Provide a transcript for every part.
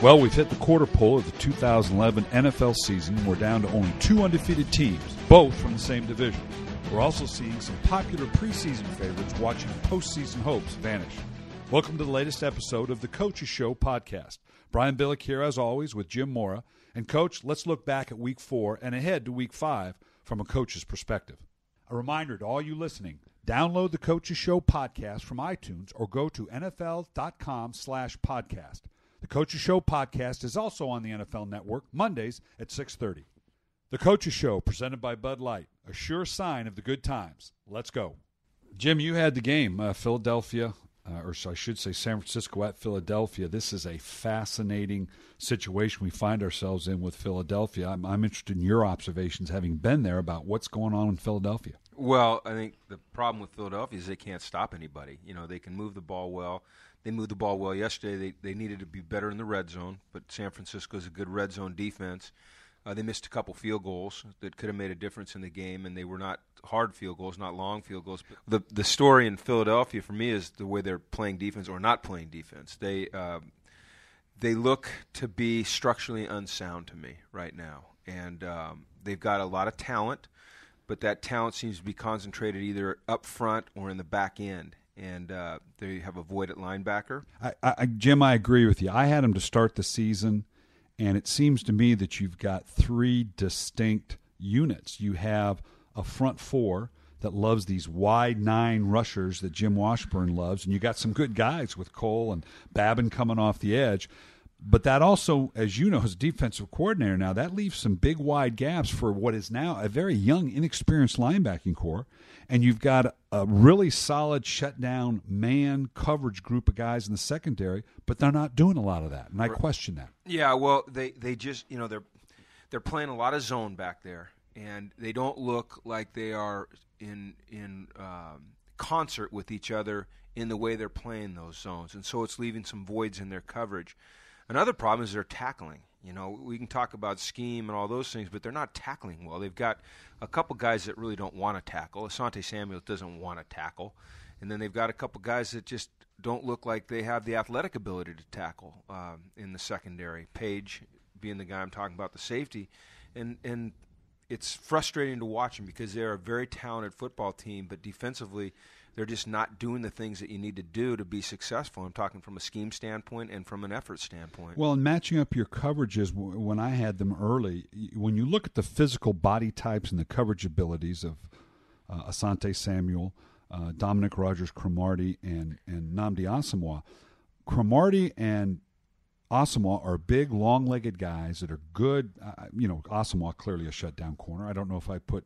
Well, we've hit the quarter pole of the 2011 NFL season. We're down to only two undefeated teams, both from the same division. We're also seeing some popular preseason favorites watching postseason hopes vanish. Welcome to the latest episode of the Coaches Show podcast. Brian Billick here, as always, with Jim Mora. And, Coach, let's look back at week four and ahead to week five from a coach's perspective. A reminder to all you listening download the Coaches Show podcast from iTunes or go to NFL.com slash podcast. The Coaches Show podcast is also on the NFL Network Mondays at 6:30. The Coaches Show presented by Bud Light, a sure sign of the good times. Let's go. Jim, you had the game, uh, Philadelphia, uh, or I should say San Francisco at Philadelphia. This is a fascinating situation we find ourselves in with Philadelphia. I'm, I'm interested in your observations, having been there, about what's going on in Philadelphia. Well, I think the problem with Philadelphia is they can't stop anybody. You know, they can move the ball well. They moved the ball well yesterday. They they needed to be better in the red zone, but San Francisco is a good red zone defense. Uh, they missed a couple field goals that could have made a difference in the game, and they were not hard field goals, not long field goals. The the story in Philadelphia for me is the way they're playing defense or not playing defense. They uh, they look to be structurally unsound to me right now, and um, they've got a lot of talent, but that talent seems to be concentrated either up front or in the back end and uh, they have a void at linebacker. I, I, Jim, I agree with you. I had them to start the season, and it seems to me that you've got three distinct units. You have a front four that loves these wide nine rushers that Jim Washburn loves, and you got some good guys with Cole and Babin coming off the edge. But that also, as you know, as defensive coordinator now, that leaves some big wide gaps for what is now a very young, inexperienced linebacking core. And you've got a really solid shutdown man coverage group of guys in the secondary, but they're not doing a lot of that. And I question that. Yeah, well, they, they just, you know, they're they're playing a lot of zone back there, and they don't look like they are in in um, concert with each other in the way they're playing those zones, and so it's leaving some voids in their coverage. Another problem is they're tackling. You know, we can talk about scheme and all those things, but they're not tackling well. They've got a couple guys that really don't want to tackle. Asante Samuel doesn't want to tackle, and then they've got a couple guys that just don't look like they have the athletic ability to tackle um, in the secondary. Page being the guy I'm talking about, the safety, and and it's frustrating to watch them because they're a very talented football team, but defensively they're just not doing the things that you need to do to be successful. I'm talking from a scheme standpoint and from an effort standpoint. Well, in matching up your coverages, when I had them early, when you look at the physical body types and the coverage abilities of uh, Asante Samuel, uh, Dominique Rodgers-Cromartie, and and Nnamdi Asomugha, Cromartie and Asomugha are big, long-legged guys that are good. Uh, you know, Asomugha clearly a shutdown corner. I don't know if I put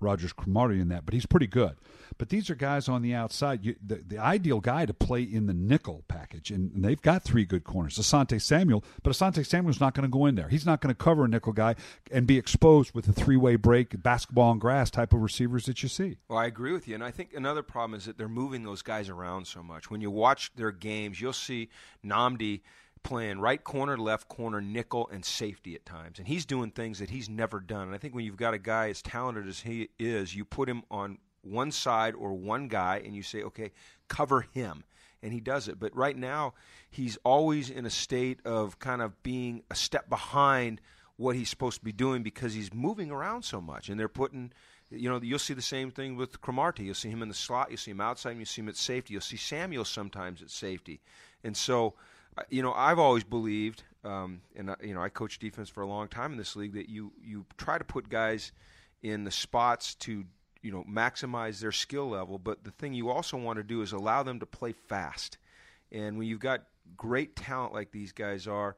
Rodgers Cromartie in that, but he's pretty good. But these are guys on the outside. You, the, the ideal guy to play in the nickel package, and, and they've got three good corners. Asante Samuel, but Asante Samuel's not going to go in there. He's not going to cover a nickel guy and be exposed with a three-way break, basketball and grass type of receivers that you see. Well, I agree with you, and I think another problem is that they're moving those guys around so much. When you watch their games, you'll see Nnamdi – playing right corner, left corner, nickel, and safety at times. And he's doing things that he's never done. And I think when you've got a guy as talented as he is, you put him on one side or one guy and you say, okay, cover him. And he does it. But right now, he's always in a state of kind of being a step behind what he's supposed to be doing because he's moving around so much. And they're putting you know, you'll see the same thing with Cromartie. You'll see him in the slot. You'll see him outside. and You see him at safety. You'll see Samuel sometimes at safety. And so you know, I've always believed, um, and you know, I coached defense for a long time in this league, that you you try to put guys in the spots to you know maximize their skill level, but the thing you also want to do is allow them to play fast. And when you've got great talent like these guys are,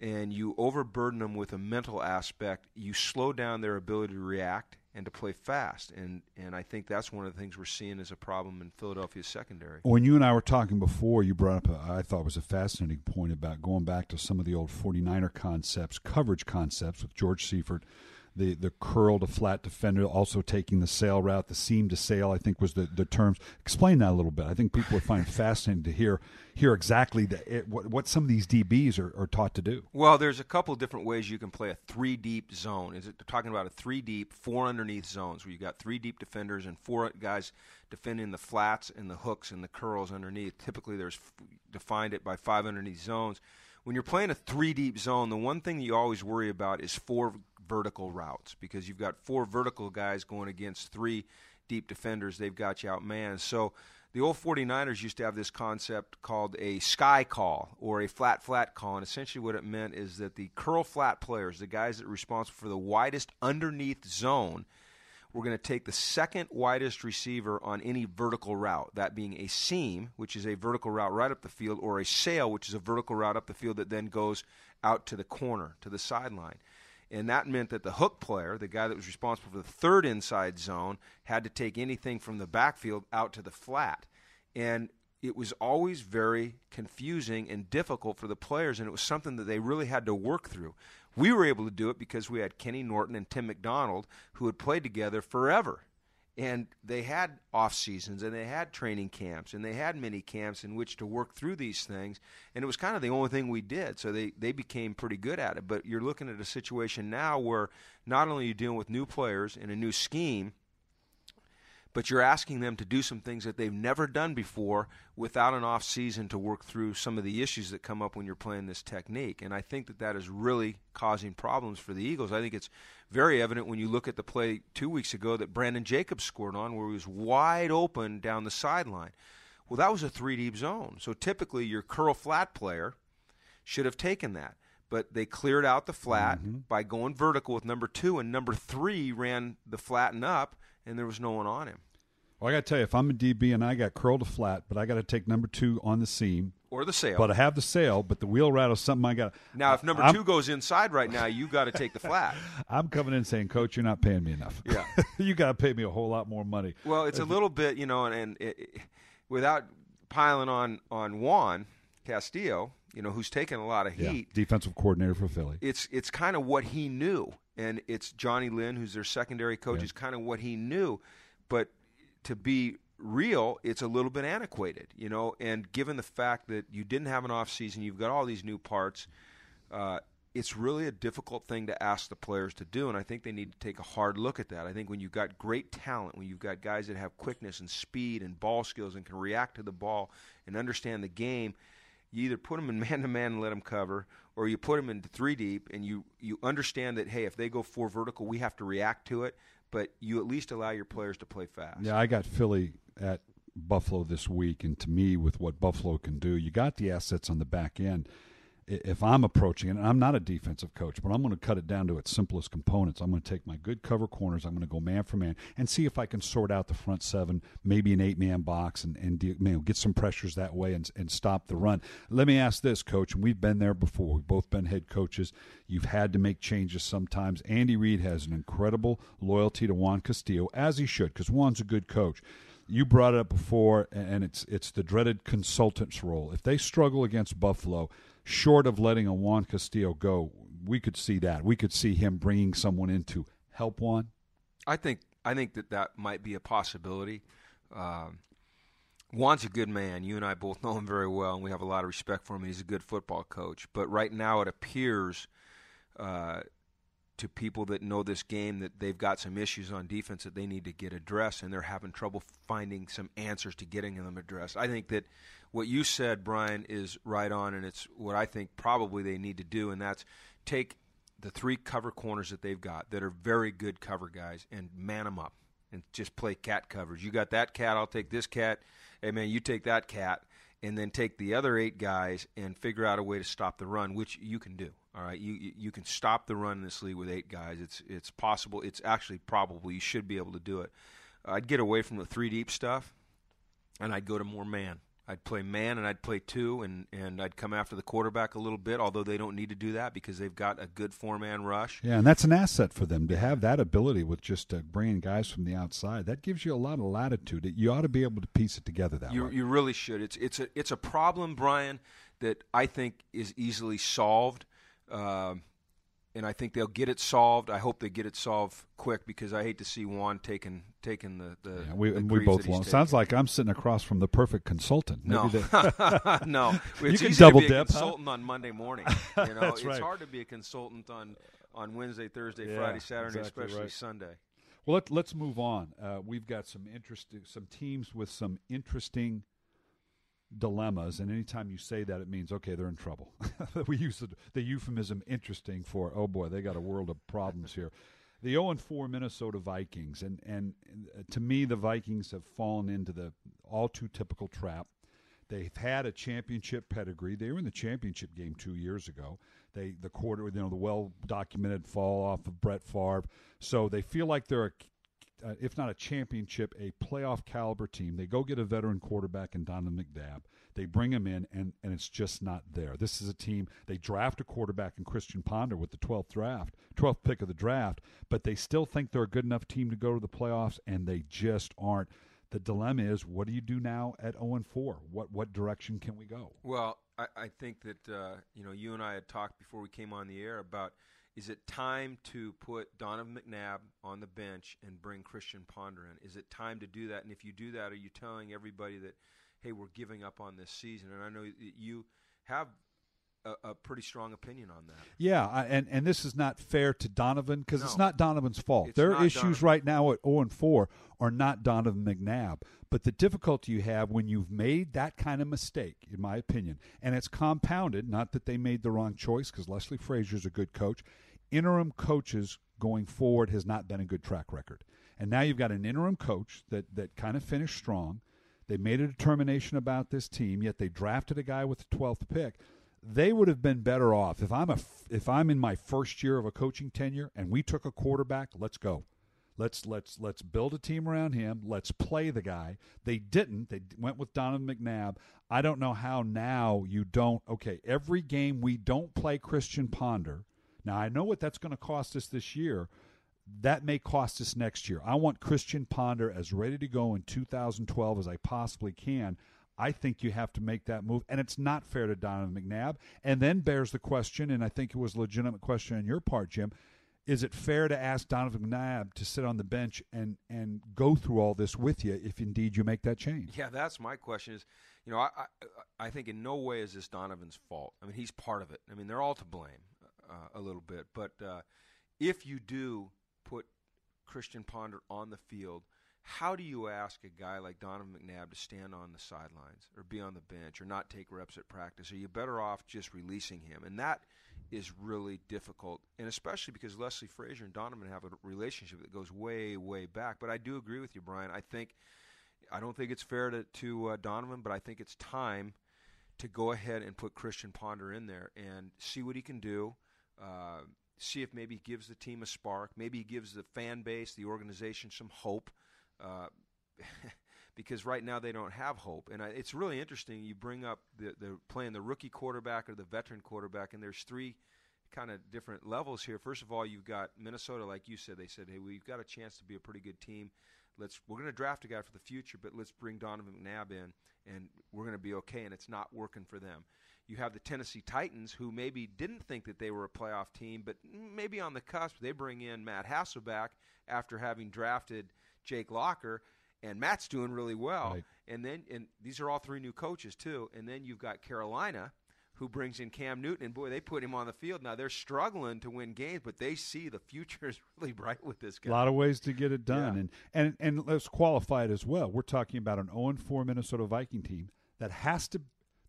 and you overburden them with a mental aspect, you slow down their ability to react and to play fast. And and I think that's one of the things we're seeing as a problem in Philadelphia's secondary. When you and I were talking before, you brought up a, I thought was a fascinating point about going back to some of the old 49er concepts, coverage concepts with George Seifert the the curl to flat defender, also taking the sail route, the seam to sail. I think was the, the terms. Explain that a little bit. I think people would find it fascinating to hear hear exactly the, it, what what some of these DBs are, are taught to do. Well, there's a couple different ways you can play a three deep zone. Is it talking about a three deep, four underneath zones where you've got three deep defenders and four guys defending the flats and the hooks and the curls underneath. Typically, there's defined it by five underneath zones when you're playing a three deep zone, the one thing you always worry about is four vertical routes because you've got four vertical guys going against three deep defenders. They've got you outmanned. So the old 49ers used to have this concept called a sky call or a flat flat call. And essentially, what it meant is that the curl flat players, the guys that are responsible for the widest underneath zone, we're going to take the second widest receiver on any vertical route, that being a seam, which is a vertical route right up the field, or a sail, which is a vertical route up the field that then goes out to the corner, to the sideline. And that meant that the hook player, the guy that was responsible for the third inside zone, had to take anything from the backfield out to the flat. And it was always very confusing and difficult for the players, and it was something that they really had to work through. We were able to do it because we had Kenny Norton and Tim McDonald who had played together forever and they had off seasons and they had training camps and they had mini camps in which to work through these things. And it was kind of the only thing we did. So they they became pretty good at it. But you're looking at a situation now where not only are you dealing with new players in a new scheme but you're asking them to do some things that they've never done before without an off season to work through some of the issues that come up when you're playing this technique. And I think that that is really causing problems for the Eagles. I think it's very evident when you look at the play two weeks ago that Brandon Jacobs scored on, where he was wide open down the sideline. Well, that was a three deep zone. So typically, your curl flat player should have taken that. But they cleared out the flat Mm-hmm. by going vertical with number two, and number three ran the flatten up, and there was no one on him. Well, I got to tell you, if I'm a DB and I got curled to flat, but I got to take number two on the seam, Or the sail. but I have the sail, but the wheel is something I got. now, if number I'm, two goes inside right now, you got to take the flat. I'm coming in saying, Coach, you're not paying me enough. Yeah. you got to pay me a whole lot more money. Well, it's a little bit, you know, and, and it, it- without piling on on Juan Castillo, you know, who's taken a lot of Yeah, heat. defensive coordinator for Philly. It's it's kind of what he knew, and it's Johnnie Lynn, who's their secondary coach, Yeah. is kind of what he knew. But to be real, it's a little bit antiquated, you know. And given the fact that you didn't have an off season, you've got all these new parts. Uh, it's really a difficult thing to ask the players to do, and I think they need to take a hard look at that. I think when you've got great talent, when you've got guys that have quickness and speed and ball skills and can react to the ball and understand the game, you either put them in man to man and let them cover, or you put them into three deep and you you understand that hey, if they go four vertical, we have to react to it, but you at least allow your players to play fast. Yeah, I got Philly at Buffalo this week, and to me, with what Buffalo can do, you got the assets on the back end. If I'm approaching it, and I'm not a defensive coach, but I'm going to cut it down to its simplest components. I'm going to take my good cover corners. I'm going to go man for man and see if I can sort out the front seven, maybe an eight man box, and and get some pressures that way and and stop the run. Let me ask this, coach, and we've been there before. We've both been head coaches. You've had to make changes sometimes. Andy Reid has an incredible loyalty to Juan Castillo, as he should, because Juan's a good coach. You brought it up before, and it's it's the dreaded consultant's role. If they struggle against Buffalo, short of letting a Juan Castillo go, we could see that. We could see him bringing someone in to help Juan. I think I think that that might be a possibility. Um, Juan's a good man. You and I both know him very well, and we have a lot of respect for him. He's a good football coach. But right now, it appears uh, to people that know this game that they've got some issues on defense that they need to get addressed, and they're having trouble finding some answers to getting them addressed. I think that what you said, Brian, is right on, and it's what I think probably they need to do, and that's take the three cover corners that they've got that are very good cover guys and man them up and just play cat covers. You got that cat, I'll take this cat. Hey man, you take that cat, and then take the other eight guys and figure out a way to stop the run, which you can do. All right, you you- can stop the run in this league with eight guys. It's it's possible. It's actually probable. You should be able to do it. I'd get away from the three deep stuff, and I'd go to more man. I'd play man and I'd play two, and, and I'd come after the quarterback a little bit, although they don't need to do that because they've got a good four man rush. Yeah, and that's an asset for them to have that ability with just uh, bringing guys from the outside. That gives you a lot of latitude. You ought to be able to piece it together that You, way. you really should. It's it's a it's a problem, Brian, that I think is easily solved, um, and I think they'll get it solved. I hope they get it solved quick because I hate to see Juan taking taking the the. Yeah, we the and we both want. Sounds like I'm sitting across from the perfect consultant. Maybe No, they- no. It's can double to be a dip, huh? consultant on Monday morning. You know, it's right. hard to be a consultant on on Wednesday, Thursday, Yeah, Friday, Saturday, exactly especially right. Sunday. Well, let, let's move on. Uh, we've got some interesting, some teams with some interesting dilemmas, and anytime you say that, it means okay, they're in trouble. we use the, the euphemism "interesting" for oh boy, they got a world of problems here. The 0 and 4 Minnesota Vikings, and and uh, to me, the Vikings have fallen into the all too typical trap. They've had a championship pedigree. They were in the championship game two years ago. They the quarter, you know, the well documented fall off of Brett Favre. So they feel like they're a uh, if not a championship, a playoff caliber team. They go get a veteran quarterback in Donovan McNabb. They bring him in, and, and it's just not there. This is a team, they draft a quarterback in Christian Ponder with the 12th draft, 12th pick of the draft, but they still think they're a good enough team to go to the playoffs, and they just aren't. The dilemma is, what do you do now at 0 and 4? What what direction can we go? Well, I, I think that uh, you know you and I had talked before we came on the air about is it time to put Donovan McNabb on the bench and bring Christian Ponder in? Is it time to do that? And if you do that, are you telling everybody that, hey, we're giving up on this season? And I know that you have a, a pretty strong opinion on that. Yeah, I, and and this is not fair to Donovan because no, it's not Donovan's fault. It's Their issues Donovan. right now at 0 and 4 are not Donovan McNabb. But the difficulty you have when you've made that kind of mistake, in my opinion, and it's compounded, not that they made the wrong choice because Leslie Frazier's a good coach, interim coaches going forward has not been a good track record. And now you've got an interim coach that, that kind of finished strong. They made a determination about this team, yet they drafted a guy with the 12th pick. They would have been better off if I'm a if I'm in my first year of a coaching tenure and we took a quarterback, let's go. Let's let's let's build a team around him. Let's play the guy. They didn't. They went with Donovan McNabb. I don't know how now you don't. Okay, every game we don't play Christian Ponder now, I know what that's going to cost us this year. That may cost us next year. I want Christian Ponder as ready to go in 2012 as I possibly can. I think you have to make that move, and it's not fair to Donovan McNabb. And then bears the question, and I think it was a legitimate question on your part, Jim. Is it fair to ask Donovan McNabb to sit on the bench and and go through all this with you if indeed you make that change? Yeah, that's my question. Is you know I I, I think in no way is this Donovan's fault. I mean he's part of it. I mean they're all to blame uh, a little bit. But uh, if you do put Christian Ponder on the field, how do you ask a guy like Donovan McNabb to stand on the sidelines or be on the bench or not take reps at practice? Are you better off just releasing him? And that is really difficult, and especially because Leslie Frazier and Donovan have a relationship that goes way, way back. But I do agree with you, Brian. I think I don't think it's fair to, to uh, Donovan, but I think it's time to go ahead and put Christian Ponder in there and see what he can do. Uh, see if maybe he gives the team a spark. Maybe he gives the fan base, the organization, some hope. Uh, because right now they don't have hope, and I, it's really interesting. You bring up the, the playing the rookie quarterback or the veteran quarterback, and there's three kind of different levels here. First of all, you've got Minnesota, like you said. They said, "Hey, we've got a chance to be a pretty good team. Let's we're going to draft a guy for the future, but let's bring Donovan McNabb in, and we're going to be okay." And it's not working for them. You have the Tennessee Titans, who maybe didn't think that they were a playoff team, but maybe on the cusp. They bring in Matt Hasselbeck after having drafted Jake Locker, and Matt's doing really well. Right. And then, and these are all three new coaches too. And then you've got Carolina, who brings in Cam Newton, and boy, they put him on the field. Now they're struggling to win games, but they see the future is really bright with this guy. A lot of ways to get it done, Yeah. and and and let's qualify it as well. We're talking about an 0 4 Minnesota Viking team that has to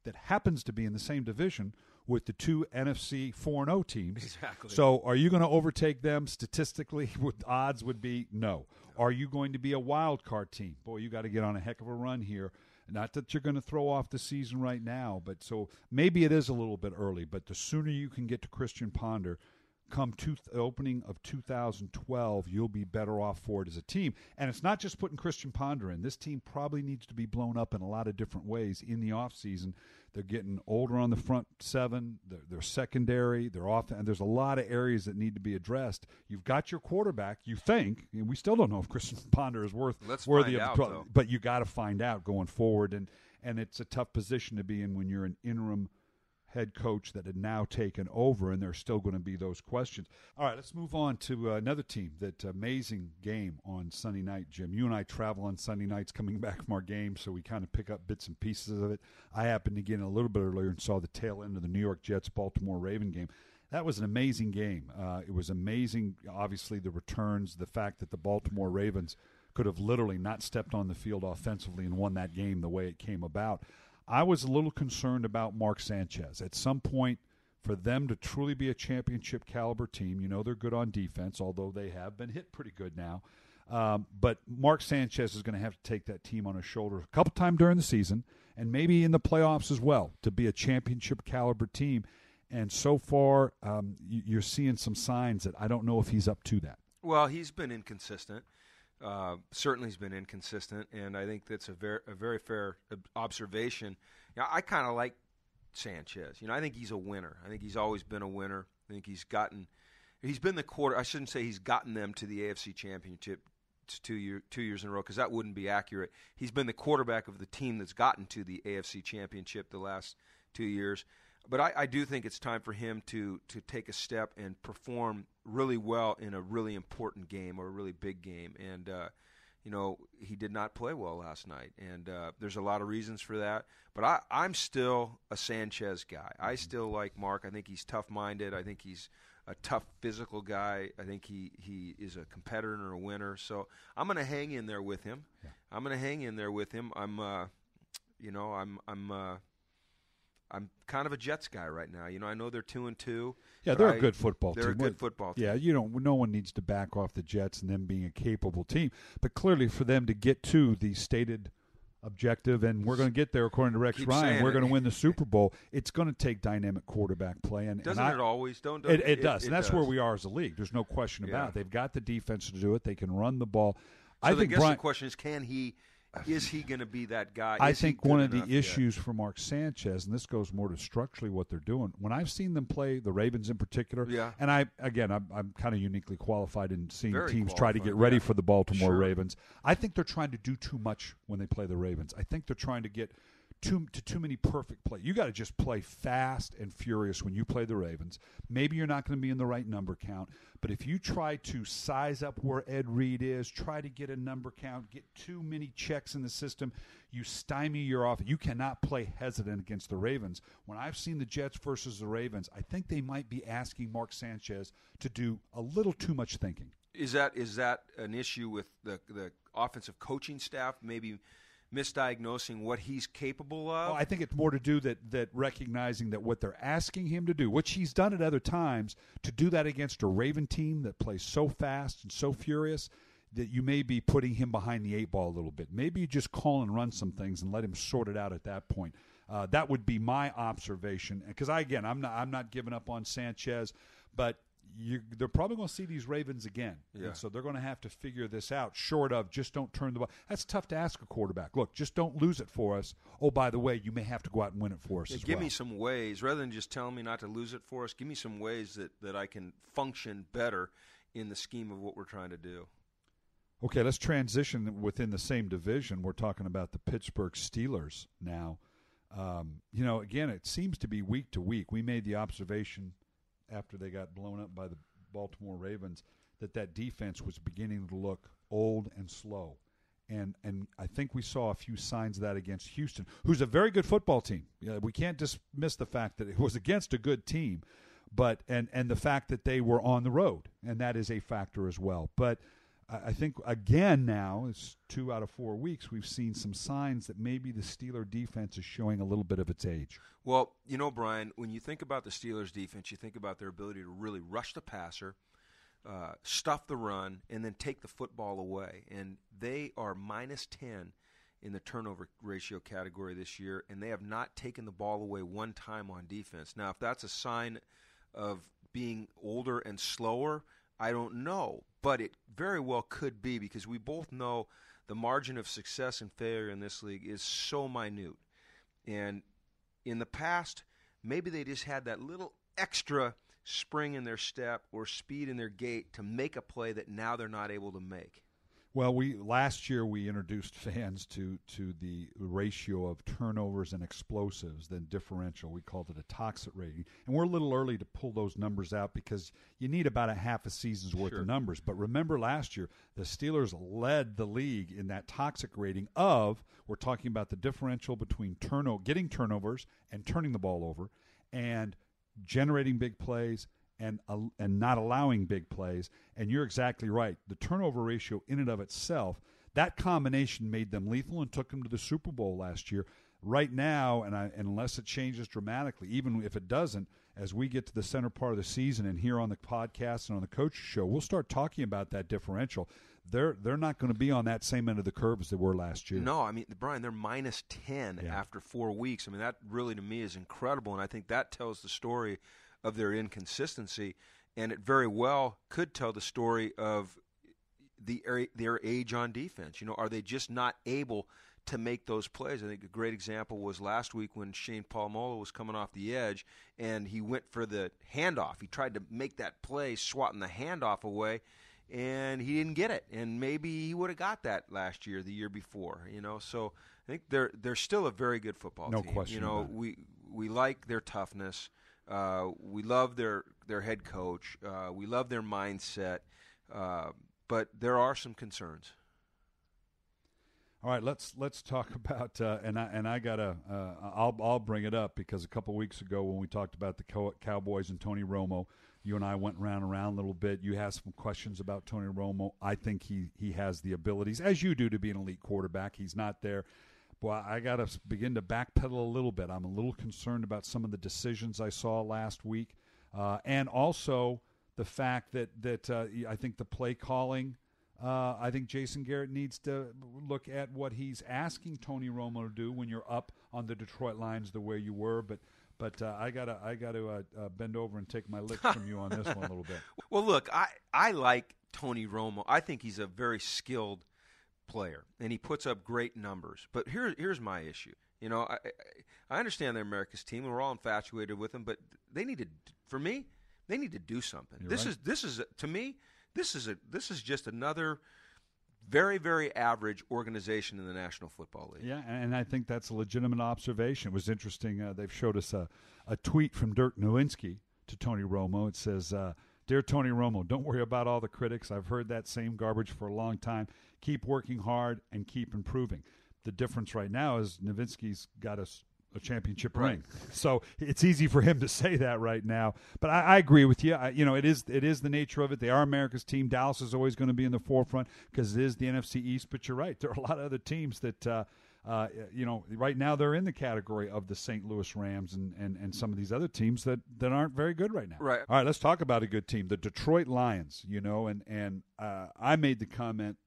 that happens to be in the same division with the two NFC 4 0 teams. Exactly. So, are you going to overtake them statistically? With odds would be no. Are you going to be a wild card team? Boy, you got to get on a heck of a run here. Not that you're going to throw off the season right now, but so maybe it is a little bit early. But the sooner you can get to Christian Ponder, come to the opening of 2012, you'll be better off for it as a team. And it's not just putting Christian Ponder in. This team probably needs to be blown up in a lot of different ways in the offseason. They're getting older on the front seven. They're, they're secondary. They're off, and there's a lot of areas that need to be addressed. You've got your quarterback. You think, and we still don't know if Christian Ponder is worth Let's worthy of out, the though. but you got to find out going forward. And and it's a tough position to be in when you're an interim head coach that had now taken over, and there's still going to be those questions. All right, let's move on to uh, another team. That amazing game on Sunday night, Jim. You and I travel on Sunday nights coming back from our game, so we kind of pick up bits and pieces of it. I happened to get in a little bit earlier and saw the tail end of the New York Jets Baltimore Raven game. That was an amazing game. Uh, it was amazing, obviously, the returns, the fact that the Baltimore Ravens could have literally not stepped on the field offensively and won that game the way it came about. I was a little concerned about Mark Sanchez. At some point, for them to truly be a championship caliber team, you know they're good on defense, although they have been hit pretty good now. Um, but Mark Sanchez is going to have to take that team on his shoulders a couple times during the season, and maybe in the playoffs as well, to be a championship caliber team. And so far, um, you're seeing some signs that I don't know if he's up to that. Well, he's been inconsistent. Uh, certainly, he's been inconsistent, and I think that's a very a very fair observation. I kind of like Sanchez. You know, I think he's a winner. I think he's always been a winner. I think he's gotten, he's been the quarter. I shouldn't say he's gotten them to the AFC Championship two year two years in a row because that wouldn't be accurate. He's been the quarterback of the team that's gotten to the AFC Championship the last two years. But I, I do think it's time for him to to take a step and perform really well in a really important game or a really big game. And uh, you know, he did not play well last night, and uh, there's a lot of reasons for that. But I, I'm still a Sanchez guy. I mm-hmm. still like Mark. I think he's tough-minded. I think he's a tough physical guy. I think he, he is a competitor and a winner. So I'm going to hang in there with him. Yeah. I'm going to hang in there with him. I'm, uh, you know, I'm I'm uh, I'm kind of a Jets guy right now. You know, I know they're two and two. Yeah, they're I, a good football they're team. They're a good football team. Yeah, you know, no one needs to back off the Jets and them being a capable team. But clearly, for them to get to the stated objective, and we're going to get there according to Rex Keep Ryan. We're going to win the Super Bowl. It's going to take dynamic quarterback play, and doesn't and I, it always? Don't, don't it, it, it, does, and that's does. where we are as a league. There's no question about yeah. it. They've got the defense to do it. They can run the ball. So I think guess Brian, the question is, can he? Is he going to be that guy? I is think one of the issues for Mark Sanchez, and this goes more to structurally what they're doing. When I've seen them play the Ravens in particular, yeah. and I again I'm, I'm kind of uniquely qualified in seeing Very teams try to get ready yeah. for the Baltimore sure. Ravens. I think they're trying to do too much when they play the Ravens. I think they're trying to get too to too many perfect plays. You got to just play fast and furious when you play the Ravens. Maybe you're not going to be in the right number count, but if you try to size up where Ed Reed is, try to get a number count, get too many checks in the system, you stymie your offense. You cannot play hesitant against the Ravens. When I've seen the Jets versus the Ravens, I think they might be asking Mark Sanchez to do a little too much thinking. Is that is that an issue with the the offensive coaching staff? Maybe misdiagnosing what he's capable of? Well, I think it's more to do that that recognizing that what they're asking him to do, which he's done at other times, to do that against a Raven team that plays so fast and so furious that you may be putting him behind the eight ball a little bit. Maybe you just call and run some things and let him sort it out at that point. Uh, that would be my observation. Because I again, I'm not I'm not giving up on Sanchez, but you, they're probably going to see these Ravens again. Yeah. And so they're going to have to figure this out, short of just don't turn the ball. That's tough to ask a quarterback. Look, just don't lose it for us. Oh, by the way, you may have to go out and win it for us yeah, give well. me some ways, rather than just telling me not to lose it for us, give me some ways that, that I can function better in the scheme of what we're trying to do. Okay, let's transition within the same division. We're talking about the Pittsburgh Steelers now. Um, you know, again, it seems to be week to week. We made the observation after they got blown up by the Baltimore Ravens that that defense was beginning to look old and slow. And and I think we saw a few signs of that against Houston, who's a very good football team. We can't dismiss the fact that it was against a good team, but and and the fact that they were on the road, and that is a factor as well. But I think again now it's two out of four weeks we've seen some signs that maybe the Steeler defense is showing a little bit of its age. Well, you know, Brian, when you think about the Steelers defense, you think about their ability to really rush the passer, uh, stuff the run, and then take the football away. And they are minus ten in the turnover ratio category this year, and they have not taken the ball away one time on defense. Now, if that's a sign of being older and slower, I don't know, but it very well could be because we both know the margin of success and failure in this league is so minute. And in the past, maybe they just had that little extra spring in their step or speed in their gait to make a play that now they're not able to make. Well, we last year we introduced fans to to the ratio of turnovers and explosives, then differential. We called it a toxic rating, and we're a little early to pull those numbers out because you need about a half a season's worth sure. of numbers. But remember, last year the Steelers led the league in that toxic rating of we're talking about the differential between turnover, getting turnovers and turning the ball over, and generating big plays and uh, and not allowing big plays. And you're exactly right. The turnover ratio in and of itself, that combination made them lethal and took them to the Super Bowl last year. right now, and I, unless it changes dramatically, even if it doesn't, as we get to the center part of the season and here on the podcast and on the coach show, we'll start talking about that differential. They're they're not going to be on that same end of the curve as they were last year. No, I mean Brian, they're minus ten Yeah. after four weeks. I mean that really to me is incredible, and I think that tells the story of their inconsistency, and it very well could tell the story of the their age on defense. You know, are they just not able to make those plays? I think a great example was last week when Shane Palmola was coming off the edge and he went for the handoff. He tried to make that play, swatting the handoff away, and he didn't get it. And maybe he would have got that last year, the year before. You know, so I think they're they're still a very good football No team. question You know, we we like their toughness. Uh, we love their their head coach. Uh, we love their mindset. Uh, but there are some concerns. All right, let's let's talk about uh, and I and I gotta uh, I'll I'll bring it up because a couple weeks ago when we talked about the Co- Cowboys and Tony Romo, you and I went round and around a little bit. You had some questions about Tony Romo. I think he he has the abilities as you do to be an elite quarterback. He's not there. Well, I got to begin to backpedal a little bit. I'm a little concerned about some of the decisions I saw last week, uh, and also the fact that that uh, I think the play calling. Uh, I think Jason Garrett needs to look at what he's asking Tony Romo to do when you're up on the Detroit Lions the way you were. But but uh, I gotta I gotta uh, uh, bend over and take my licks from you on this one a little bit. Well, look, I I like Tony Romo. I think he's a very skilled player, and he puts up great numbers. But here here's my issue. You know, I I understand they're America's team, and we're all infatuated with them. But they need to, for me, they need to do something. You're this right. is this is to me, this is a this is just another very very average organization in the National Football League. Yeah, and I think that's a legitimate observation. It was interesting. Uh, they've showed us a, a tweet from Dirk Nowitzki to Tony Romo. It says, uh, Dear Tony Romo, don't worry about all the critics. I've heard that same garbage for a long time. Keep working hard and keep improving. The difference right now is Nowitzki's got us a championship Right. ring, so it's easy for him to say that right now. But I, I agree with you. I, you know, it is it is the nature of it. They are America's team. Dallas is always going to be in the forefront because it is the NFC East. But you're right. There are a lot of other teams that. Uh, uh, you know, right now they're in the category of the St. Louis Rams and, and, and some of these other teams that, that aren't very good right now. Right. All right, let's talk about a good team, the Detroit Lions. You know, and and uh, I made the comment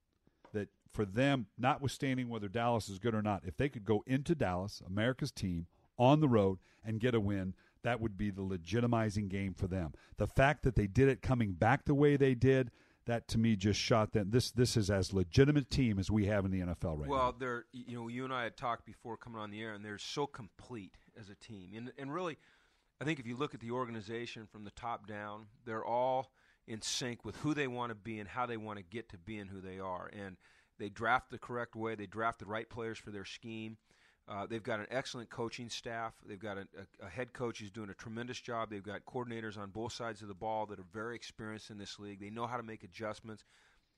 that for them, notwithstanding whether Dallas is good or not, if they could go into Dallas, America's team, on the road and get a win, that would be the legitimizing game for them. The fact that they did it coming back the way they did, that to me just shot that This this is as legitimate a team as we have in the NFL right well, now. Well, they're you know you and I had talked before coming on the air, and they're so complete as a team, and and really, I think if you look at the organization from the top down, they're all in sync with who they want to be and how they want to get to being who they are, and they draft the correct way, they draft the right players for their scheme. Uh, they've got an excellent coaching staff. They've got a, a, a head coach who's doing a tremendous job. They've got coordinators on both sides of the ball that are very experienced in this league. They know how to make adjustments.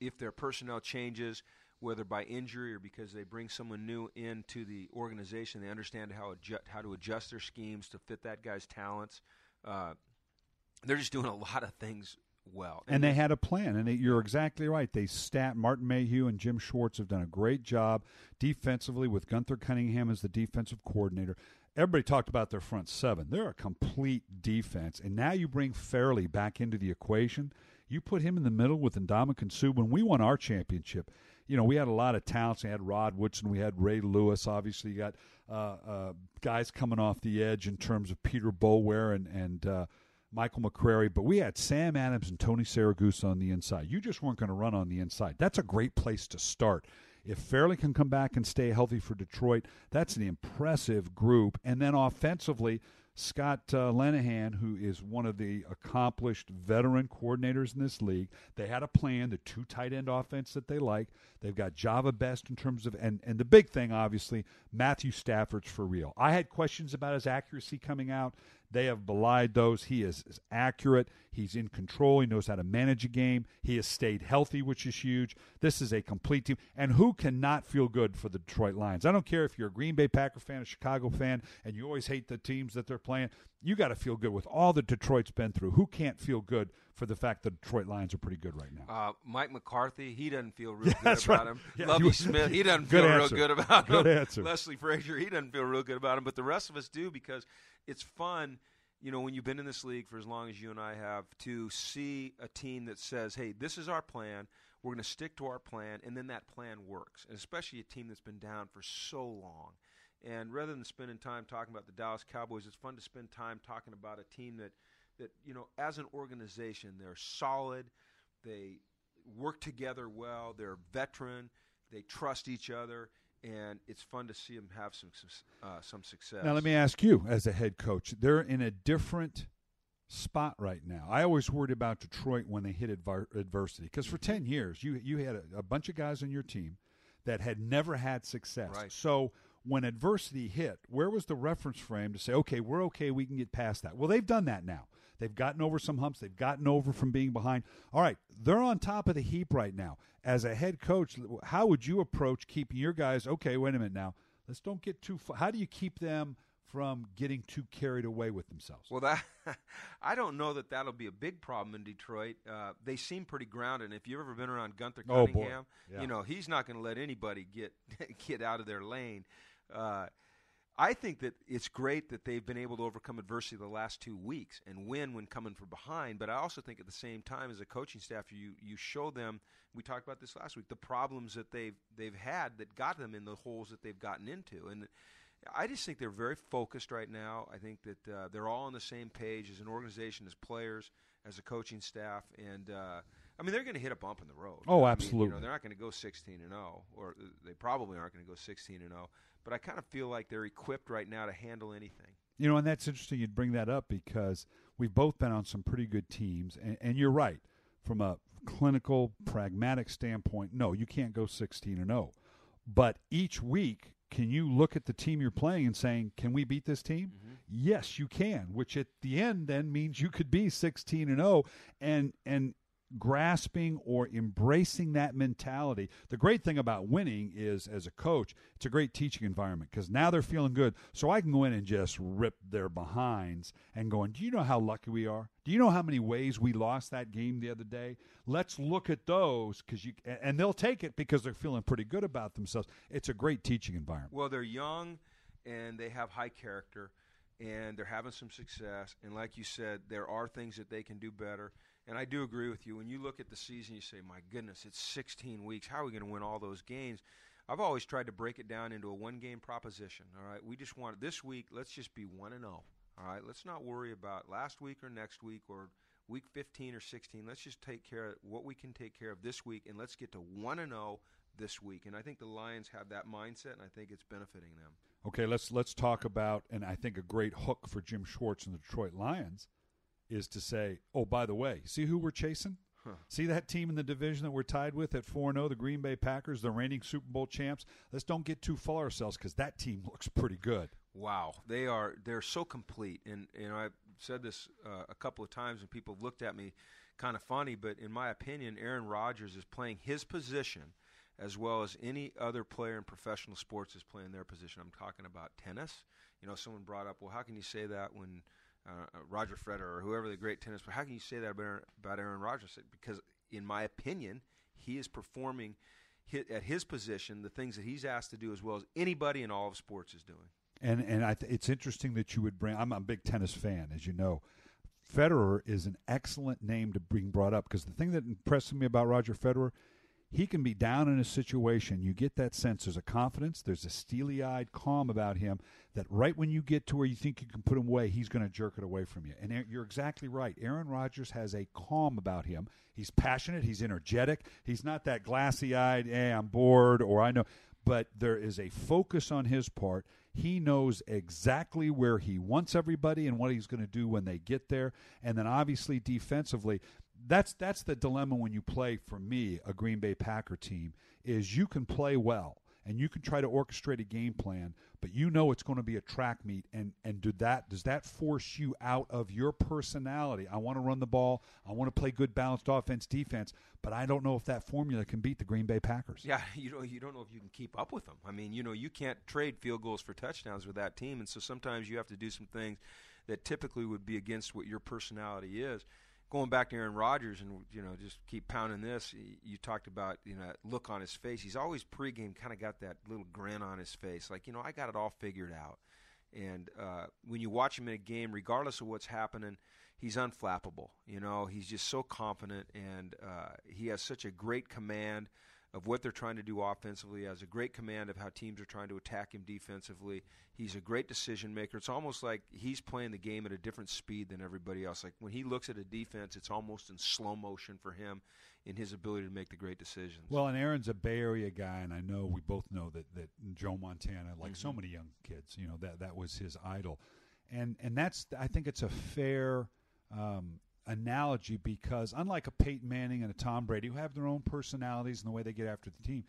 If their personnel changes, whether by injury or because they bring someone new into the organization, they understand how adjust, how to adjust their schemes to fit that guy's talents. Uh, they're just doing a lot of things well. and they had a plan, and they, you're exactly right. They stat Martin Mayhew and Jim Schwartz have done a great job defensively with Gunther Cunningham as the defensive coordinator. Everybody talked about their front seven. They're a complete defense, and now you bring Fairley back into the equation. You put him in the middle with Ndamukong Suh. When we won our championship, you know we had a lot of talents. We had Rod Woodson, we had Ray Lewis. Obviously, you got uh, uh, guys coming off the edge in terms of Peter Boulware and and. Uh, Michael McCrary, but we had Sam Adams and Tony Siragusa on the inside. You just weren't going to run on the inside. That's a great place to start. If Fairley can come back and stay healthy for Detroit, that's an impressive group. And then offensively, Scott uh, Linehan, who is one of the accomplished veteran coordinators in this league, they had a plan, the two tight end offense that they like. They've got Jahvid Best in terms of, and, and the big thing, obviously, Matthew Stafford's for real. I had questions about his accuracy coming out. They have belied those. He is, is accurate. He's in control. He knows how to manage a game. He has stayed healthy, which is huge. This is a complete team. And who cannot feel good for the Detroit Lions? I don't care if you're a Green Bay Packer fan, a Chicago fan, and you always hate the teams that they're playing. You got to feel good with all that Detroit's been through. Who can't feel good for the fact that Detroit Lions are pretty good right now? Uh, Mike McCarthy, he doesn't feel real Yeah, good about right. him. Yeah, Lovie you- Smith, he doesn't feel answer. real good about Good him. answer. Leslie Frazier, he doesn't feel real good about him, but the rest of us do because it's fun. You know, when you've been in this league for as long as you and I have, to see a team that says, "Hey, this is our plan. We're going to stick to our plan," and then that plan works. And especially a team that's been down for so long. And rather than spending time talking about the Dallas Cowboys, it's fun to spend time talking about a team that, that you know, as an organization, they're solid. They work together well. They're veteran. They trust each other, and it's fun to see them have some some, uh, some success. Now, let me ask you, as a head coach, they're in a different spot right now. I always worried about Detroit when they hit adver- adversity because for ten years you you had a, a bunch of guys on your team that had never had success. Right. So when adversity hit, where was the reference frame to say, okay, we're okay, we can get past that? Well, they've done that now. They've gotten over some humps. They've gotten over from being behind. All right, they're on top of the heap right now. As a head coach, how would you approach keeping your guys? Okay, wait a minute now. Let's don't get too. Far. How do you keep them from getting too carried away with themselves? Well, that I don't know that that'll be a big problem in Detroit. Uh, they seem pretty grounded. And If you've ever been around Gunther Oh. Cunningham, Yeah. you know he's not going to let anybody get get out of their lane. Uh, I think that it's great that they've been able to overcome adversity the last two weeks and win when coming from behind. But I also think at the same time, as a coaching staff, you you show them. We talked about this last week. The problems that they've they've had that got them in the holes that they've gotten into, and I just think they're very focused right now. I think that uh, they're all on the same page as an organization, as players, as a coaching staff, and uh, I mean they're going to hit a bump in the road. Oh, I mean, you absolutely. know, they're not going to go 16 and 0, or they probably aren't going to go 16 and 0. But I kind of feel like they're equipped right now to handle anything. You know, and that's interesting you'd bring that up because we've both been on some pretty good teams, and, and you're right. From a clinical, pragmatic standpoint, no, you can't go 16 and 0. But each week, can you look at the team you're playing and saying, "Can we beat this team?" Mm-hmm. Yes, you can. Which at the end then means you could be 16 and 0, and and grasping or embracing that mentality. The great thing about winning is, as a coach, it's a great teaching environment because now they're feeling good. So I can go in and just rip their behinds and going, Do you know how lucky we are? Do you know how many ways we lost that game the other day? Let's look at those because you and they'll take it because they're feeling pretty good about themselves. It's a great teaching environment. Well, they're young and they have high character and they're having some success. And like you said, there are things that they can do better. And I do agree with you. When you look at the season, you say, my goodness, it's 16 weeks. How are we going to win all those games? I've always tried to break it down into a one game proposition. All right. We just want this week, let's just be 1 and 0. All right. Let's not worry about last week or next week or week 15 or 16. Let's just take care of what we can take care of this week and let's get to 1 and 0 this week. And I think the Lions have that mindset and I think it's benefiting them. Okay, let's let's talk about and I think a great hook for Jim Schwartz and the Detroit Lions is to say, "Oh, by the way, see who we're chasing? See that team in the division that we're tied with at 4-0, the Green Bay Packers, the reigning Super Bowl champs. Let's don't get too full ourselves cuz that team looks pretty good." Wow, they are they're so complete, and you know I've said this uh, a couple of times, and people have looked at me kind of funny, but in my opinion, Aaron Rodgers is playing his position as well as any other player in professional sports is playing their position. I'm talking about tennis. You know, someone brought up, well, how can you say that when uh, uh, Roger Federer or whoever the great tennis player? How can you say that about Aaron, Rodgers? Because in my opinion, he is performing at his position the things that he's asked to do as well as anybody in all of sports is doing. And and th- it's interesting that you would bring. I'm a big tennis fan, as you know. Federer is an excellent name to bring brought up because the thing that impresses me about Roger Federer, he can be down in a situation. You get that sense. There's a confidence. There's a steely-eyed calm about him that right when you get to where you think you can put him away, he's going to jerk it away from you. And you're exactly right. Aaron Rodgers has a calm about him. He's passionate. He's energetic. He's not that glassy-eyed. Hey, I'm bored, or I know but there is a focus on his part. He knows exactly where he wants everybody and what he's going to do when they get there. And then obviously defensively, that's that's the dilemma when you play for me a Green Bay Packer team is you can play well and you can try to orchestrate a game plan, but you know it's going to be a track meet and and do that does that force you out of your personality? I want to run the ball, I want to play good balanced offense defense, but I don't know if that formula can beat the Green Bay Packers. Yeah, you know, you don't know if you can keep up with them. I mean, you know, you can't trade field goals for touchdowns with that team, and so sometimes you have to do some things that typically would be against what your personality is. Going back to Aaron Rodgers and you know just keep pounding this. You talked about you know look on his face. He's always pregame kind of got that little grin on his face, like you know I got it all figured out. And uh, when you watch him in a game, regardless of what's happening, he's unflappable. You know, he's just so confident, and uh, he has such a great command of what they're trying to do offensively. He has a great command of how teams are trying to attack him defensively. He's a great decision maker. It's almost like he's playing the game at a different speed than everybody else. Like when he looks at a defense, it's almost in slow motion for him in his ability to make the great decisions. Well, and Aaron's a Bay Area guy, and I know we both know that that Joe Montana, like mm-hmm. so many young kids, you know that that was his idol, and and that's I think it's a fair. Um, analogy because unlike a Peyton Manning and a Tom Brady who have their own personalities and the way they get after the team,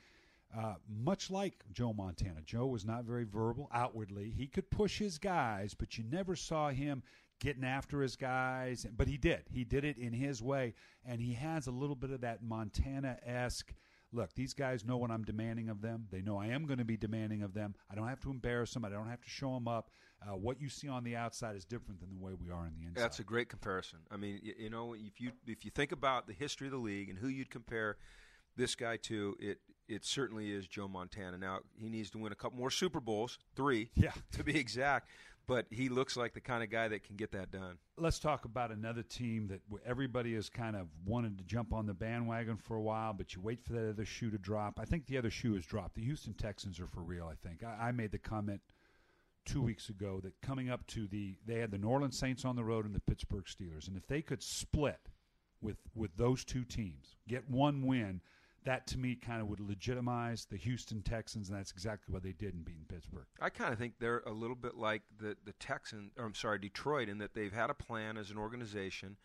uh, much like Joe Montana, Joe was not very verbal outwardly. He could push his guys, but you never saw him getting after his guys. But he did. He did it in his way, and he has a little bit of that Montana esque look, these guys know what I'm demanding of them. They know I am going to be demanding of them. I don't have to embarrass them. I don't have to show them up. Uh, what you see on the outside is different than the way we are on the inside. That's a great comparison. I mean, you, you know, if you if you think about the history of the league and who you'd compare this guy to, it it certainly is Joe Montana. Now he needs to win a couple more Super Bowls, three, yeah, to be exact. But he looks like the kind of guy that can get that done. Let's talk about another team that everybody has kind of wanted to jump on the bandwagon for a while, but you wait for that other shoe to drop. I think the other shoe has dropped. The Houston Texans are for real. I think I, I made the comment two weeks ago that coming up to the they had the New Orleans Saints on the road and the Pittsburgh Steelers, and if they could split with with those two teams, get one win, that to me kind of would legitimize the Houston Texans, and that's exactly what they did in beating Pittsburgh. I kind of think they're a little bit like the the Texans, I'm sorry, Detroit, in that they've had a plan as an organization.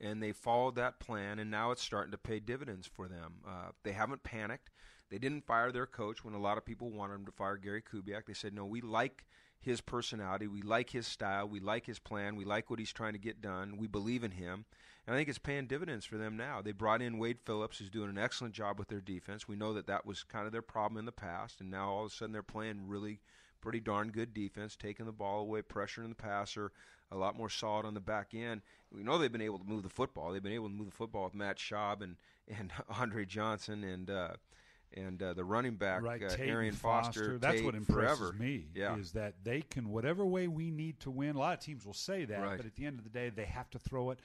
And they followed that plan, and now it's starting to pay dividends for them. Uh, they haven't panicked. They didn't fire their coach when a lot of people wanted them to fire Gary Kubiak. They said, "No, we like his personality. We like his style. We like his plan. We like what he's trying to get done. We believe in him. And I think it's paying dividends for them now. They brought in Wade Phillips, who's doing an excellent job with their defense. We know that that was kind of their problem in the past, and now all of a sudden they're playing really pretty darn good defense, taking the ball away, pressuring the passer, a lot more solid on the back end. We know they've been able to move the football. They've been able to move the football with Matt Schaub and and Andre Johnson and uh, and uh, the running back right, uh, Arian Foster. Foster. That's what impresses forever. me. Yeah. is that they can whatever way we need to win. A lot of teams will say that, Right. but at the end of the day, they have to throw it.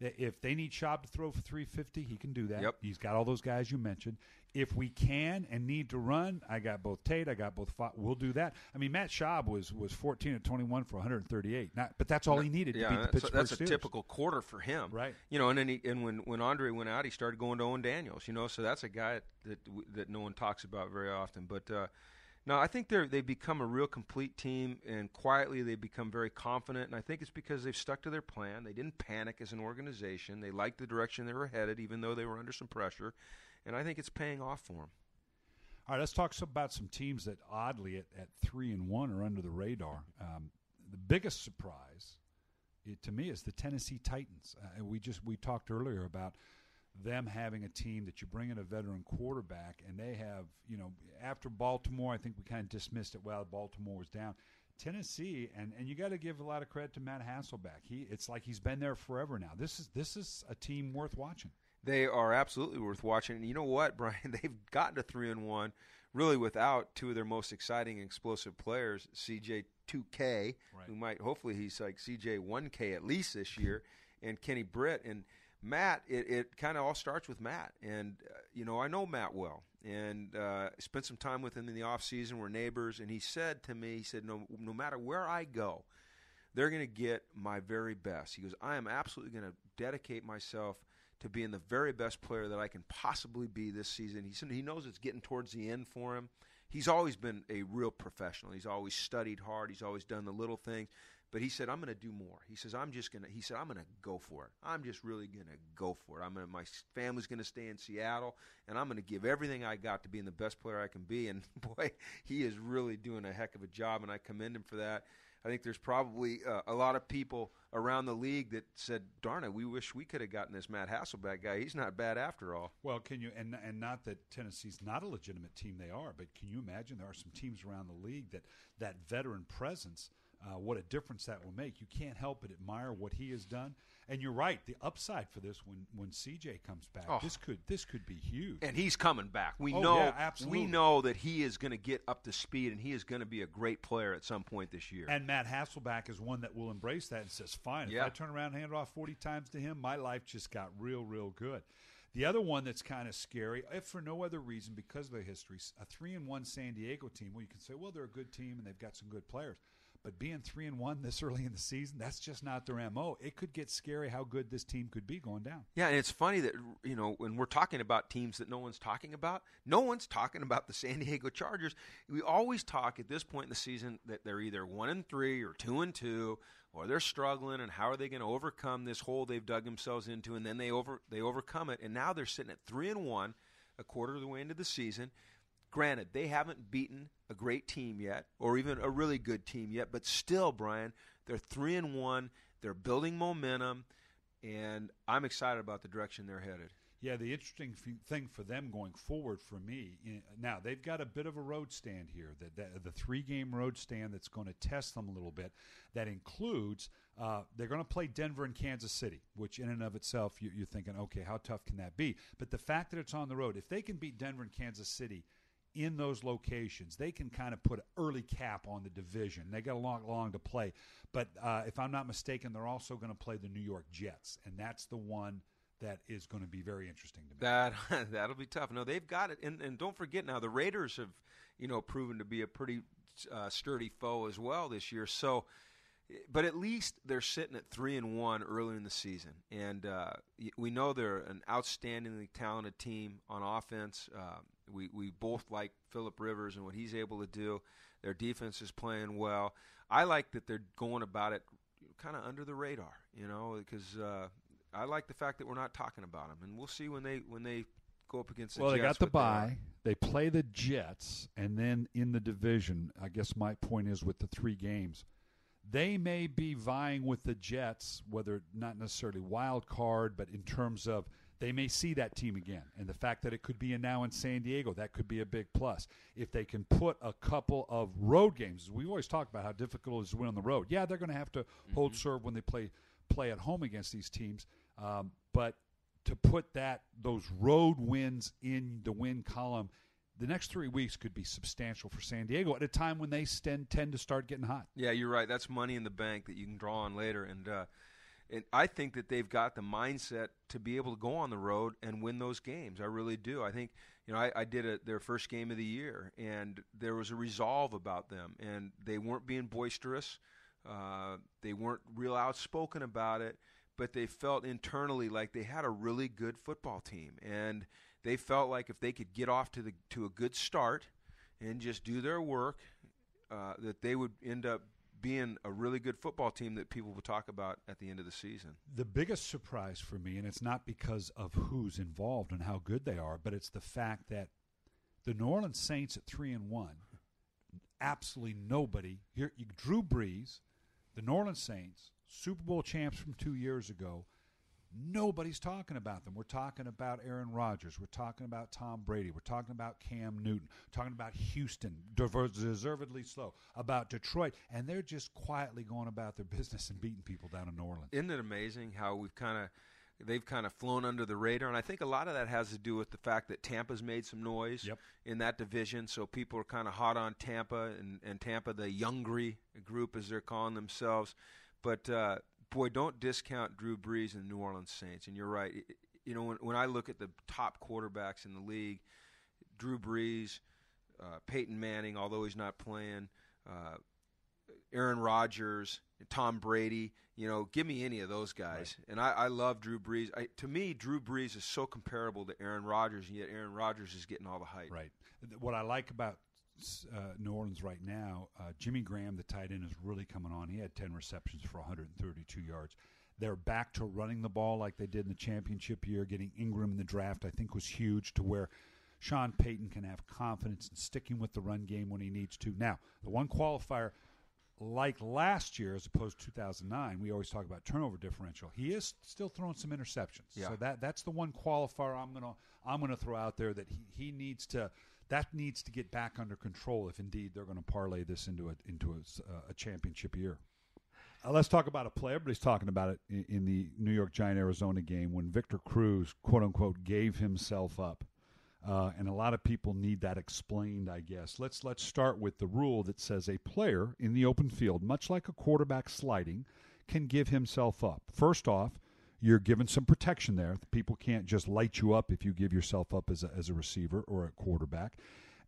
If they need Schaub to throw for 350, he can do that. Yep. He's got all those guys you mentioned. If we can and need to run, I got both Tate, I got both. Fo- we'll do that. I mean, Matt Schaub was was 14 and 21 for 138. Not, but that's all he needed yeah, to beat the that's, Pittsburgh that's a Steelers. typical quarter for him, Right. You know, and then he, and when when Andre went out, he started going to Owen Daniels. You know, so that's a guy that that no one talks about very often. But uh, no, I think they're they've become a real complete team, and quietly they've become very confident. And I think it's because they've stuck to their plan. They didn't panic as an organization. They liked the direction they were headed, even though they were under some pressure. And I think it's paying off for them. All right, let's talk some, about some teams that oddly at, at three and one are under the radar. Um, the biggest surprise, it, to me, is the Tennessee Titans. Uh, we just we talked earlier about them having a team that you bring in a veteran quarterback, and they have you know after Baltimore, I think we kind of dismissed it. Well, Baltimore was down. Tennessee, and, and you got to give a lot of credit to Matt Hasselbeck. He it's like he's been there forever now. This is this is a team worth watching. They are absolutely worth watching. And you know what, Brian? They've gotten to three and one, really without two of their most exciting and explosive players, CJ two K, who might hopefully he's like CJ one K at least this year, and Kenny Britt and Matt. It, it kind of all starts with Matt, and uh, you know I know Matt well, and uh, spent some time with him in the off season. We're neighbors, and he said to me, he said, no no matter where I go. They're going to get my very best. He goes, I am absolutely going to dedicate myself to being the very best player that I can possibly be this season. He said he knows it's getting towards the end for him. He's always been a real professional. He's always studied hard. He's always done the little things. But he said, I'm going to do more. He says, I'm just going to, he said, I'm going to go for it. I'm just really going to go for it. I'm gonna, my family's going to stay in Seattle, and I'm going to give everything I got to being the best player I can be. And boy, he is really doing a heck of a job, and I commend him for that. I think there's probably uh, a lot of people around the league that said, "Darn it, we wish we could have gotten this Matt Hasselbeck guy. He's not bad after all." Well, can you and and not that Tennessee's not a legitimate team they are, but can you imagine there are some teams around the league that that veteran presence uh, what a difference that will make. You can't help but admire what he has done. And you're right, the upside for this when when CJ comes back, Oh. this could this could be huge. and he's coming back. We Oh, know yeah, absolutely. we know that he is going to get up to speed and he is going to be a great player at some point this year. And Matt Hasselbeck is one that will embrace that and says, "Fine, if I turn around and hand it off forty times to him, my life just got real, real good." The other one that's kind of scary, if for no other reason, because of their history, a three and one San Diego team. Well, you can say, well, they're a good team and they've got some good players, but being three and one this early in the season, that's just not their mo. It could get scary how good this team could be going down. Yeah, and it's funny that you know when we're talking about teams that no one's talking about, no one's talking about the San Diego Chargers. We always talk at this point in the season that they're either one and three or two and two, or they're struggling, and how are they going to overcome this hole they've dug themselves into? And then they over they overcome it, and now they're sitting at three and one, a quarter of the way into the season. Granted, they haven't beaten a great team yet, or even a really good team yet, but still, Brian, they're three and one. They're building momentum, and I'm excited about the direction they're headed. Yeah, the interesting thing for them going forward for me now they've got a bit of a road stand here. The, the, the three game road stand that's going to test them a little bit. That includes uh, they're going to play Denver and Kansas City, which in and of itself you, you're thinking, okay, how tough can that be? But the fact that it's on the road, if they can beat Denver and Kansas City in those locations, they can kind of put an early cap on the division. They got a long, long to play. But uh, if I'm not mistaken, they're also going to play the New York Jets, and that's the one that is going to be very interesting to me. That that'll be tough. No, they've got it, and and don't forget now the Raiders have you know proven to be a pretty uh, sturdy foe as well this year. So, but at least they're sitting at three and one early in the season, and uh, we know they're an outstandingly talented team on offense. Uh, we we both like Philip Rivers and what he's able to do. Their defense is playing well. I like that they're going about it kind of under the radar, you know, because uh, I like the fact that we're not talking about them, and we'll see when they when they go up against the well, they got the they bye. They play the Jets, and then in the division, I guess my point is with the three games, they may be vying with the Jets, whether not necessarily wild card, but in terms of they may see that team again, and the fact that it could be a now in San Diego, that could be a big plus. If they can put a couple of road games, we always talk about how difficult it is to win on the road. Yeah, they're going to have to hold serve when they play play at home against these teams, um, but to put that those road wins in the win column, the next three weeks could be substantial for San Diego at a time when they stand, tend to start getting hot. Yeah, you're right. That's money in the bank that you can draw on later, and uh, and I think that they've got the mindset to be able to go on the road and win those games. I really do. I think you know I, I did a, their first game of the year, and there was a resolve about them, and they weren't being boisterous. Uh, they weren't real outspoken about it, but they felt internally like they had a really good football team, and they felt like if they could get off to the to a good start and just do their work, uh, that they would end up being a really good football team that people will talk about at the end of the season. The biggest surprise for me, and it's not because of who's involved and how good they are, but it's the fact that the New Orleans Saints at three and one, absolutely nobody here. Drew Brees, the New Orleans Saints, Super Bowl champs from two years ago. Nobody's talking about them. We're talking about Aaron Rodgers. We're talking about Tom Brady. We're talking about Cam Newton. talking about Houston, deservedly slow. About Detroit, and they're just quietly going about their business and beating people down in New Orleans. Isn't it amazing how we've kind of they've kind of flown under the radar, and I think a lot of that has to do with the fact that Tampa's made some noise Yep. in that division, so people are kind of hot on Tampa and, and Tampa, the Youngry group as they're calling themselves. But uh, boy, don't discount Drew Brees and the New Orleans Saints. And you're right. It- You know, when, when I look at the top quarterbacks in the league, Drew Brees, uh, Peyton Manning, although he's not playing, uh, Aaron Rodgers, Tom Brady. You know, give me any of those guys. And I, I love Drew Brees. I, to me, Drew Brees is so comparable to Aaron Rodgers, and yet Aaron Rodgers is getting all the hype. Right. What I like about uh, New Orleans right now, uh, Jimmy Graham, the tight end, is really coming on. He had 10 receptions for 132 yards. They're back to running the ball like they did in the championship year. Getting Ingram in the draft, I think, was huge to where Sean Payton can have confidence in sticking with the run game when he needs to. Now, the one qualifier like last year as opposed to 2009 we always talk about turnover differential he is still throwing some interceptions Yeah. so that that's the one qualifier i'm going to i'm going to throw out there that he, he needs to that needs to get back under control if indeed they're going to parlay this into a into a, a championship year. Uh, let's talk about a play. Everybody's talking about it in, in the New York Giant Arizona game when Victor Cruz, quote unquote, gave himself up. Uh, and a lot of people need that explained, I guess. Let's let's start with the rule that says a player in the open field, much like a quarterback sliding, can give himself up. First off, you're given some protection there. People can't just light you up if you give yourself up as a, as a receiver or a quarterback.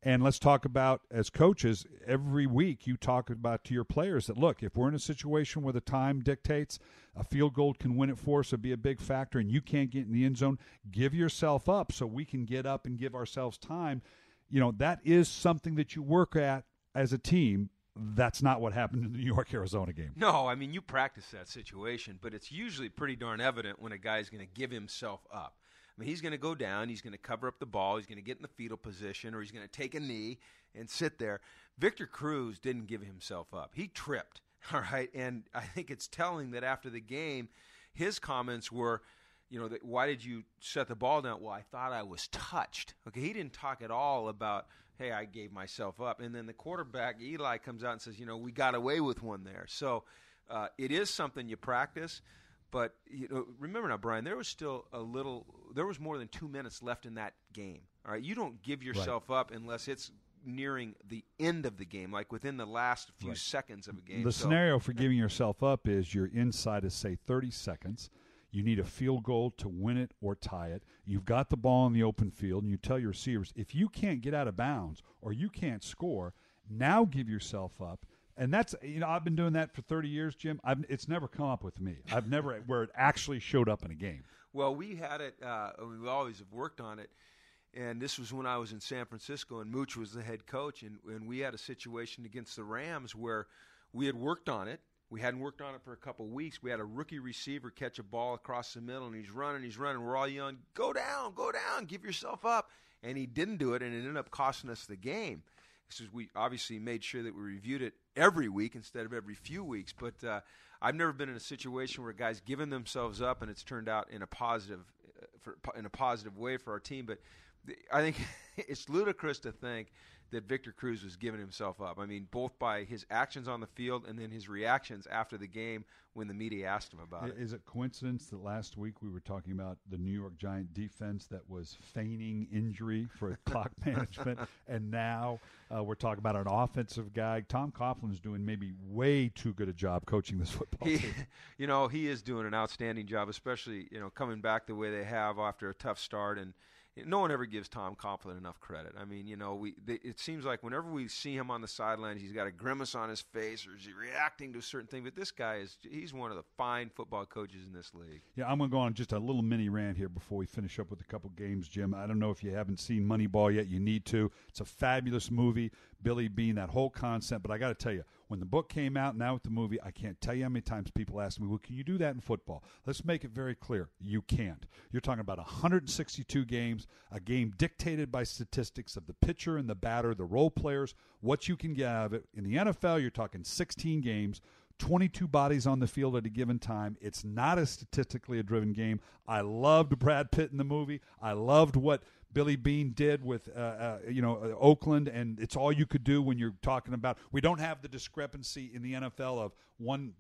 And let's talk about, as coaches, every week you talk about to your players that, look, if we're in a situation where the time dictates a field goal can win it for us it'd be a big factor and you can't get in the end zone, give yourself up so we can get up and give ourselves time. You know, that is something that you work at as a team. That's not what happened in the New York Arizona game. No, I mean, you practice that situation, but it's usually pretty darn evident when a guy's going to give himself up I mean, he's going to go down, he's going to cover up the ball, he's going to get in the fetal position, or he's going to take a knee and sit there. Victor Cruz didn't give himself up. He tripped, all right? And I think it's telling that after the game, his comments were, you know, that, why did you set the ball down? Well, I thought I was touched. Okay, he didn't talk at all about, hey, I gave myself up. And then the quarterback, Eli, comes out and says, you know, we got away with one there. So uh, it is something you practice. But you know, remember now, Brian, there was still a little. There was more than two minutes left in that game. All right, you don't give yourself right. up unless it's nearing the end of the game, like within the last few right. seconds of a game. The so, scenario for giving yourself up is you're inside of say 30 seconds. You need a field goal to win it or tie it. You've got the ball in the open field, and you tell your receivers if you can't get out of bounds or you can't score, now give yourself up and that's you know I've been doing that for 30 years, Jim. I've, it's never come up with me. I've never where it actually showed up in a game. Well, we had it. Uh, we always have worked on it, and this was when I was in San Francisco, and Mooch was the head coach, and, and we had a situation against the Rams where we had worked on it. We hadn't worked on it for a couple weeks. We had a rookie receiver catch a ball across the middle, and he's running, he's running. We're all yelling, "Go down, go down, give yourself up!" And he didn't do it, and it ended up costing us the game. Because we obviously made sure that we reviewed it every week instead of every few weeks. But uh, I've never been in a situation where guys given themselves up and it's turned out in a positive, uh, for, in a positive way for our team. But I think it's ludicrous to think that Victor Cruz was giving himself up. I mean, both by his actions on the field and then his reactions after the game when the media asked him about it. Is it coincidence that last week we were talking about the New York Giant defense that was feigning injury for clock management, and now uh, we're talking about an offensive guy? Tom Coughlin's doing maybe way too good a job coaching this football he, team. You know, he is doing an outstanding job, especially you know coming back the way they have after a tough start and – no one ever gives Tom Coughlin enough credit. I mean, you know, we they, it seems like whenever we see him on the sidelines, he's got a grimace on his face or is he reacting to a certain thing. But this guy is he's one of the fine football coaches in this league. Yeah, I'm going to go on just a little mini rant here before we finish up with a couple games, Jim. I don't know if you haven't seen Moneyball yet. You need to. It's a fabulous movie. Billy Beane, that whole concept. But I got to tell you, when the book came out, now with the movie, I can't tell you how many times people ask me, well, can you do that in football? Let's make it very clear. You can't. You're talking about 162 games, a game dictated by statistics of the pitcher and the batter, the role players, what you can get out of it. In the NFL, you're talking 16 games. 22 bodies on the field at a given time. It's not a statistically driven game. I loved Brad Pitt in the movie. I loved what Billy Beane did with uh, uh, you know uh, Oakland, and it's all you could do when you're talking about. We don't have the discrepancy in the NFL of one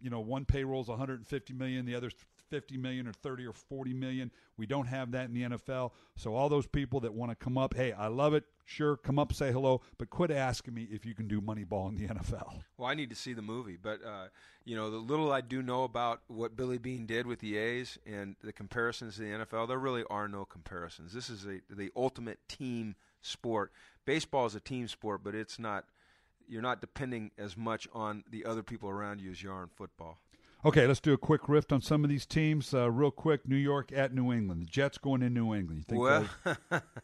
you know one payroll is 150 million, the other 50 million or 30 or 40 million. We don't have that in the NFL. So all those people that want to come up, hey, I love it. Sure, come up, say hello, but quit asking me if you can do Moneyball in the NFL. Well, I need to see the movie, but uh, you know the little I do know about what Billy Beane did with the A's and the comparisons to the NFL, there really are no comparisons. This is a, the ultimate team sport. Baseball is a team sport, but it's not. You're not depending as much on the other people around you as you are in football. Okay, let's do a quick riff on some of these teams, uh, real quick. New York at New England. The Jets going in New England. You think? Well,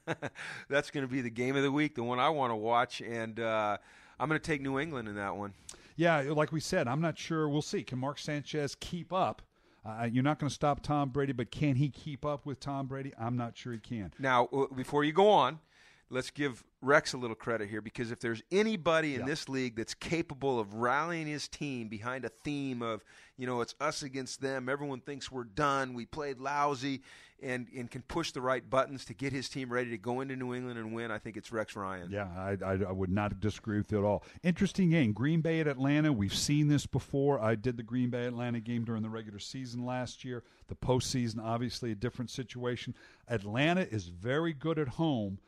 that's going to be the game of the week, the one I want to watch, and uh, I'm going to take New England in that one. Yeah, like we said, I'm not sure. We'll see. Can Mark Sanchez keep up? Uh, you're not going to stop Tom Brady, but can he keep up with Tom Brady? I'm not sure he can. Now, before you go on, let's give Rex a little credit here because if there's anybody in Yeah. this league that's capable of rallying his team behind a theme of, you know, it's us against them, everyone thinks we're done, we played lousy, and, and can push the right buttons to get his team ready to go into New England and win, I think it's Rex Ryan. Yeah, I, I, I would not disagree with you at all. Interesting game. Green Bay at Atlanta. We've seen this before. I did the Green Bay Atlanta game during the regular season last year. The postseason, obviously, a different situation. Atlanta is very good at home.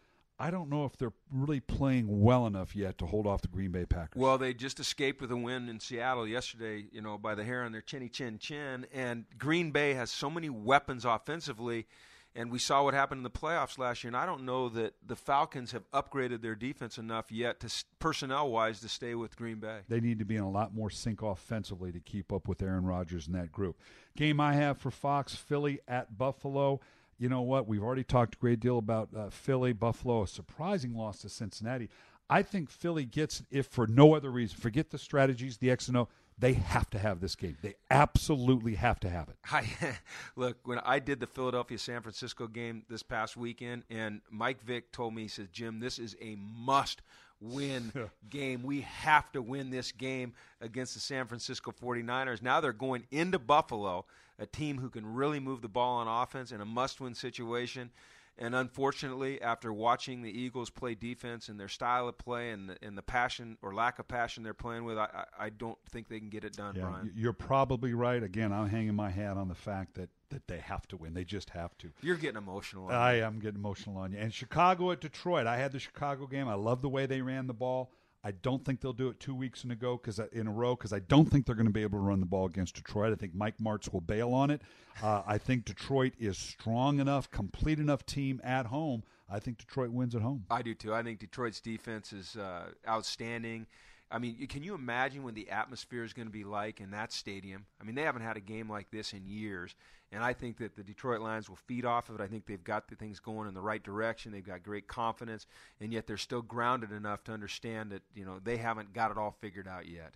I don't know if they're really playing well enough yet to hold off the Green Bay Packers. Well, they just escaped with a win in Seattle yesterday, you know, by the hair on their chinny chin chin. And Green Bay has so many weapons offensively, and we saw what happened in the playoffs last year. And I don't know that the Falcons have upgraded their defense enough yet, to personnel wise, to stay with Green Bay. They need to be in a lot more sync offensively to keep up with Aaron Rodgers and that group. Game I have for Fox Philly at Buffalo. You know what? We've already talked a great deal about uh, Philly, Buffalo, a surprising loss to Cincinnati. I think Philly gets it if for no other reason. Forget the strategies, the X and O. They have to have this game. They absolutely have to have it. I look when I did the Philadelphia San Francisco game this past weekend, and Mike Vick told me he says, "Jim, this is a must." Win game. We have to win this game against the San Francisco 49ers. Now they're going into Buffalo, a team who can really move the ball on offense in a must win situation. And unfortunately, after watching the Eagles play defense and their style of play and the, and the passion or lack of passion they're playing with, I, I don't think they can get it done, Yeah, Brian. you're probably right. Again, I'm hanging my hat on the fact that, that they have to win. They just have to. You're getting emotional. on I am getting emotional on you. And Chicago at Detroit. I had the Chicago game. I love the way they ran the ball. I don't think they'll do it two weeks in a go because in a row because I don't think they're going to be able to run the ball against Detroit. I think Mike Martz will bail on it. Uh, I think Detroit is strong enough, complete enough team at home. I think Detroit wins at home. I do too. I think Detroit's defense is uh, outstanding. I mean, can you imagine what the atmosphere is going to be like in that stadium? I mean, they haven't had a game like this in years, and I think that the Detroit Lions will feed off of it. I think they've got the things going in the right direction. They've got great confidence, and yet they're still grounded enough to understand that you know they haven't got it all figured out yet.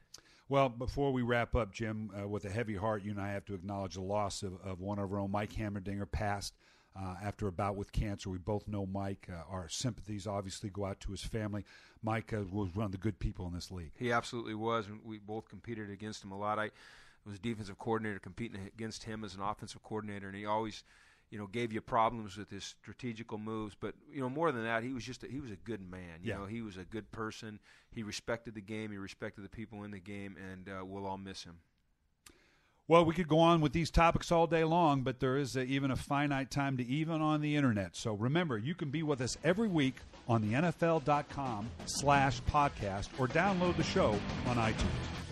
Well, before we wrap up, Jim, uh, with a heavy heart, you and I have to acknowledge the loss of, of one of our own, Mike Heimerdinger, passed uh, after a bout with cancer. We both know Mike. Uh, our sympathies obviously go out to his family. Mike uh, was one of the good people in this league. He absolutely was, and we both competed against him a lot. I was defensive coordinator competing against him as an offensive coordinator, and he always, you know, gave you problems with his strategical moves. But you know, more than that, he was just a, he was a good man. You Yeah. know, he was a good person. He respected the game. He respected the people in the game, and uh, we'll all miss him. Well, we could go on with these topics all day long, but there is a, even a finite time to even on the internet. So remember, you can be with us every week on the NFL.com slash podcast or download the show on iTunes.